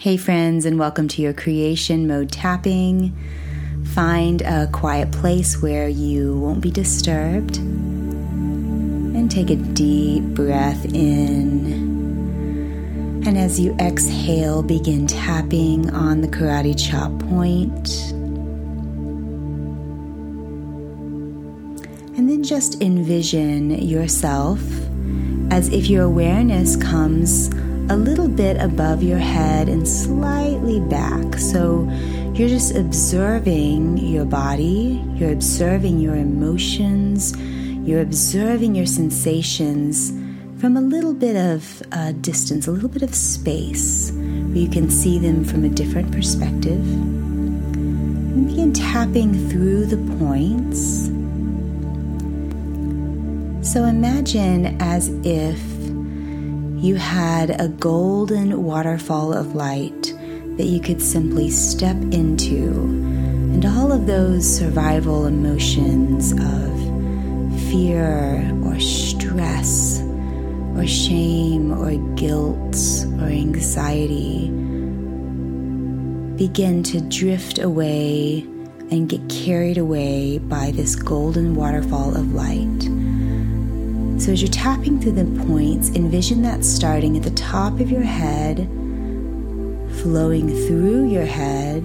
Hey, friends, and welcome to your creation mode tapping. Find a quiet place where you won't be disturbed. And take a deep breath in. And as you exhale, begin tapping on the karate chop point. And then just envision yourself as if your awareness comes a little bit above your head and slightly back. So you're just observing your body, you're observing your emotions, you're observing your sensations from a little bit of uh, distance, a little bit of space, where you can see them from a different perspective. And begin tapping through the points. So imagine as if you had a golden waterfall of light that you could simply step into, and all of those survival emotions of fear or stress or shame or guilt or anxiety begin to drift away and get carried away by this golden waterfall of light. So, as you're tapping through the points, envision that starting at the top of your head, flowing through your head,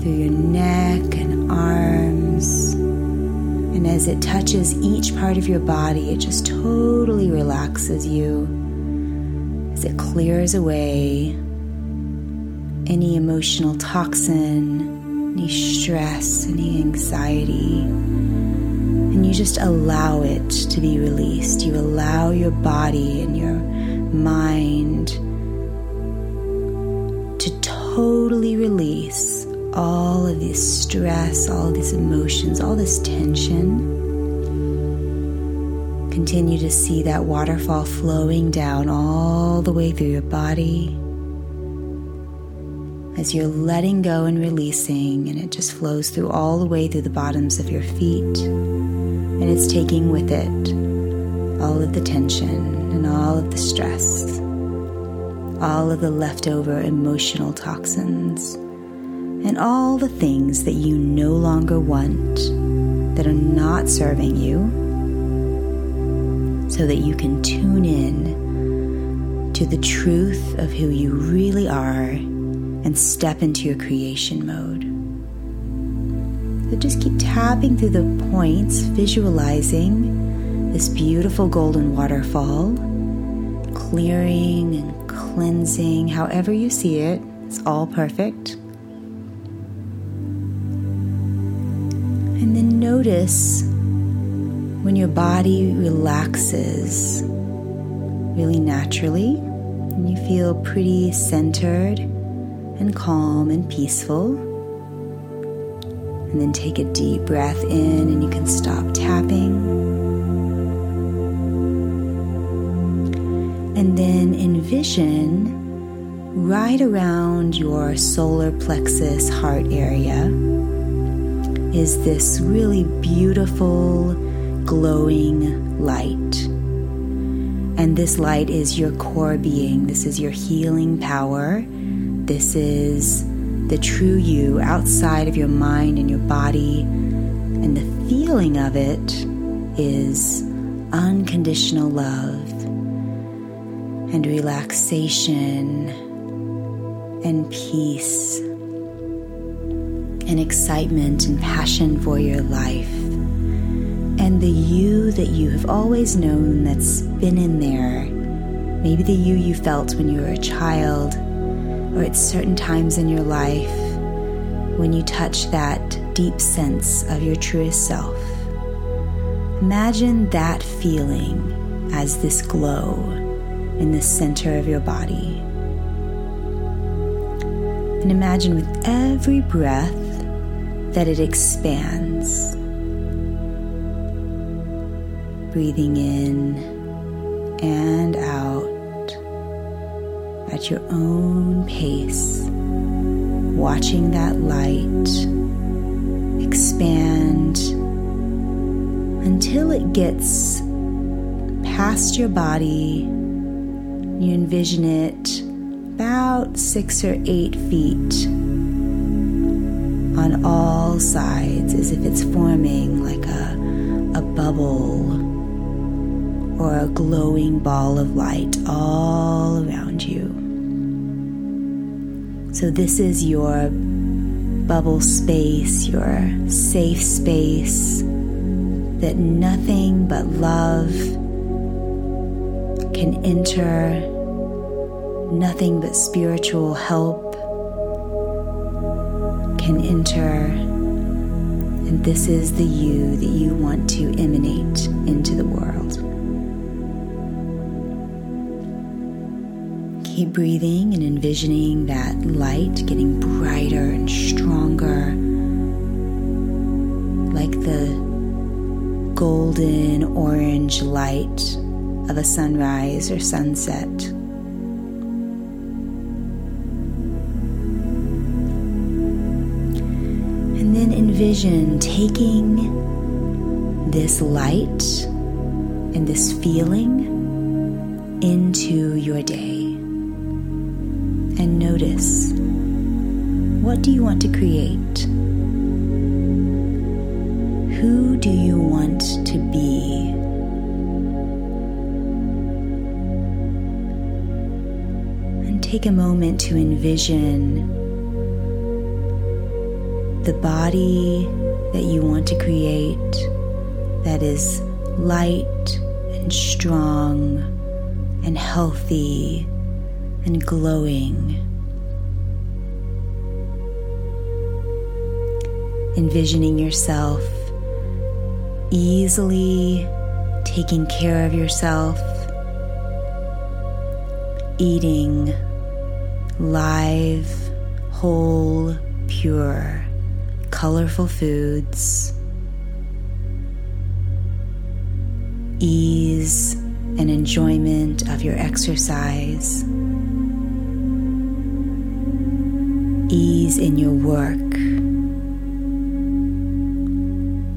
through your neck and arms. And as it touches each part of your body, it just totally relaxes you as it clears away any emotional toxin, any stress, any anxiety you just allow it to be released. You allow your body and your mind to totally release all of this stress, all these emotions, all this tension. Continue to see that waterfall flowing down all the way through your body as you're letting go and releasing, and it just flows through all the way through the bottoms of your feet and it's taking with it all of the tension and all of the stress, all of the leftover emotional toxins, and all the things that you no longer want that are not serving you, so that you can tune in to the truth of who you really are and step into your creation mode. So just keep tapping through the points, visualizing this beautiful golden waterfall, clearing and cleansing however you see it. It's all perfect. And then notice when your body relaxes really naturally and you feel pretty centered and calm and peaceful. And then take a deep breath in, and you can stop tapping. And then envision right around your solar plexus heart area is this really beautiful glowing light. And this light is your core being. This is your healing power. This is the true you outside of your mind and your body. And the feeling of it is unconditional love and relaxation and peace and excitement and passion for your life. And the you that you have always known that's been in there, maybe the you you felt when you were a child or at certain times in your life when you touch that deep sense of your truest self. Imagine that feeling as this glow in the center of your body. And imagine with every breath that it expands. Breathing in and out at your own pace, watching that light expand until it gets past your body You envision it about six or eight feet on all sides as if it's forming like a, a bubble or a glowing ball of light all around you. So, this is your bubble space, your safe space that nothing but love can enter, nothing but spiritual help can enter. And this is the you that you want to emanate into the world. Keep breathing and envisioning that light getting brighter and stronger, like the golden orange light of a sunrise or sunset. And then envision taking this light and this feeling into your day. And notice what do you want to create? Who do you want to be? And take a moment to envision the body that you want to create that is light and strong and healthy and glowing. Envisioning yourself easily taking care of yourself, eating live, whole, pure, colorful foods, ease and enjoyment of your exercise, ease in your work,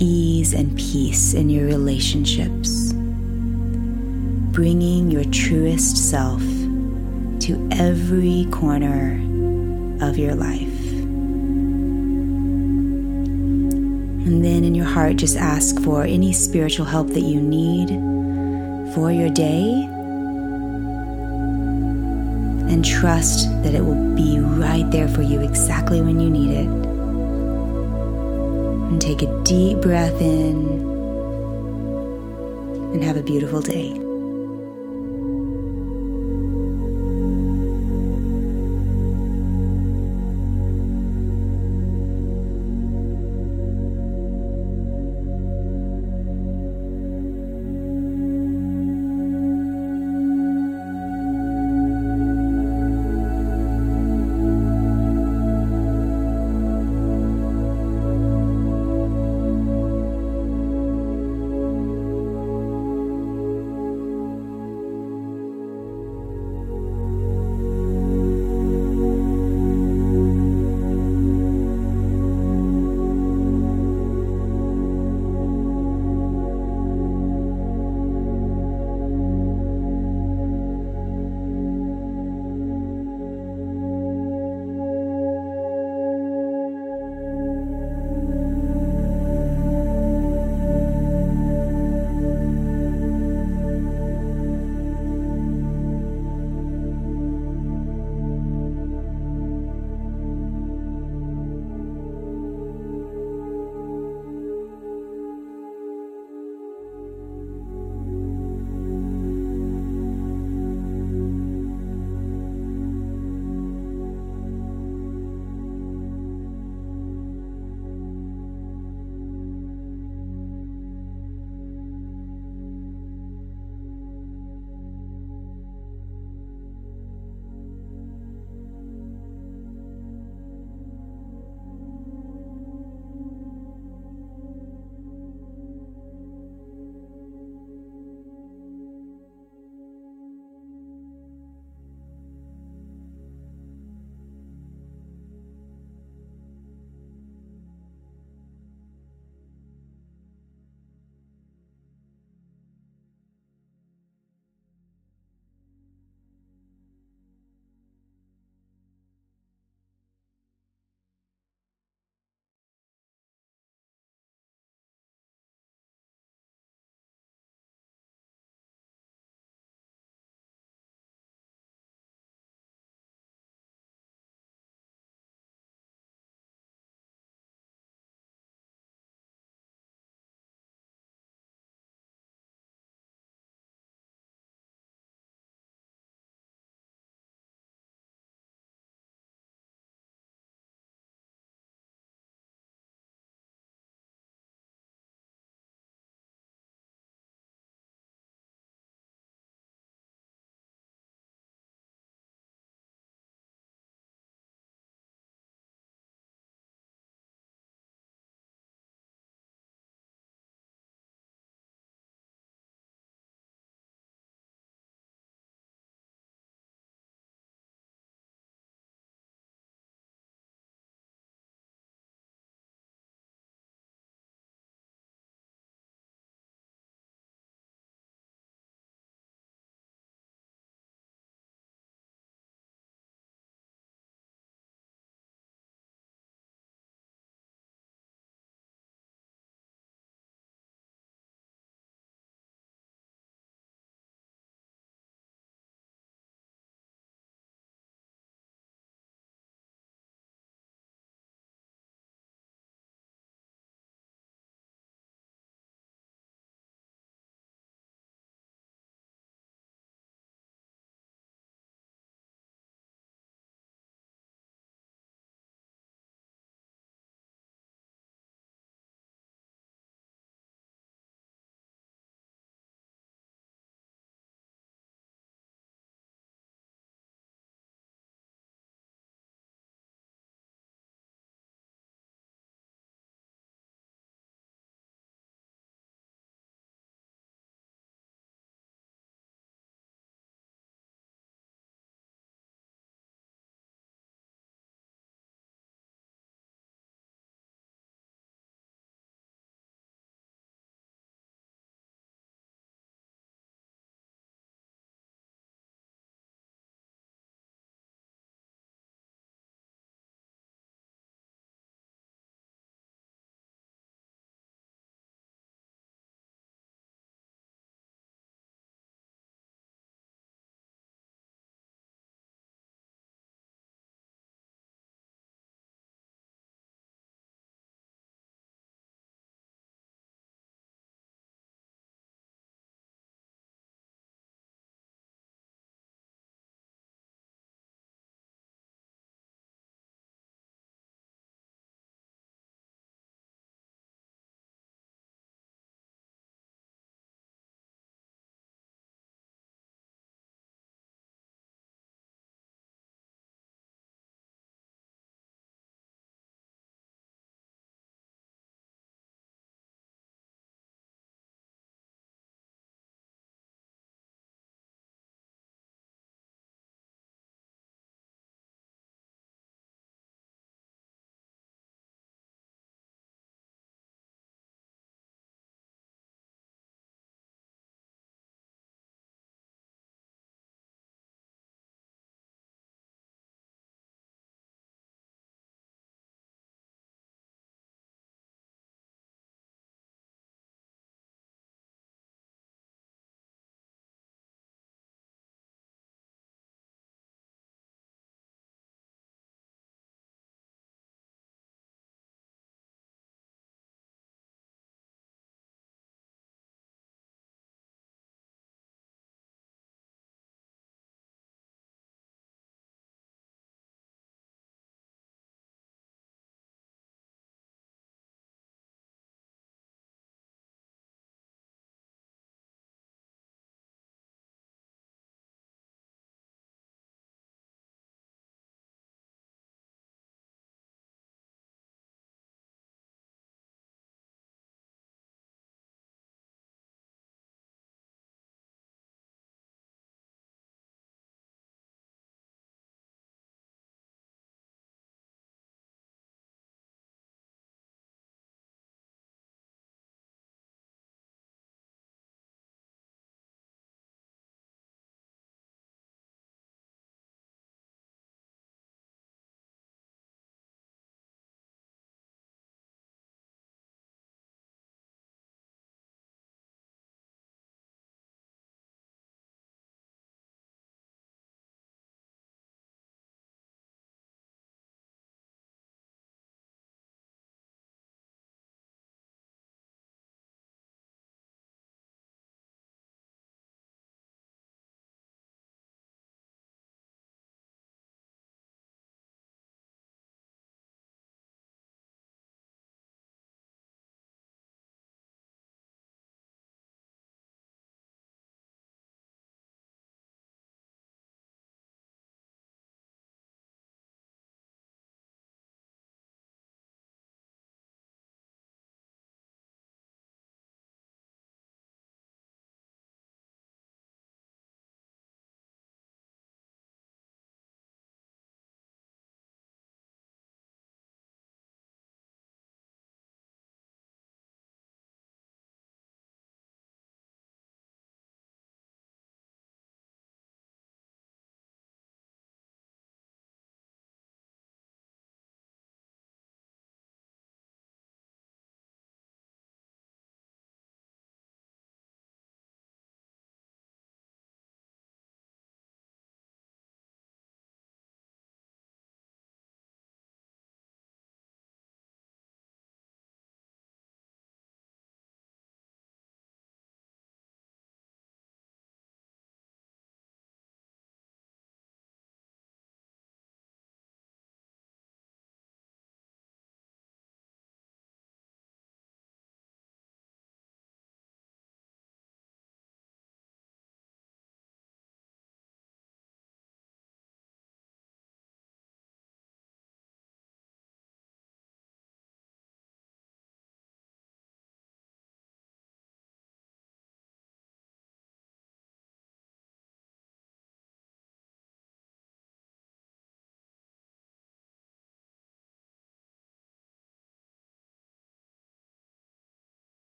ease and peace in your relationships, bringing your truest self to every corner of your life. And then in your heart, just ask for any spiritual help that you need for your day. And trust that it will be right there for you exactly when you need it. And take a deep breath in and have a beautiful day.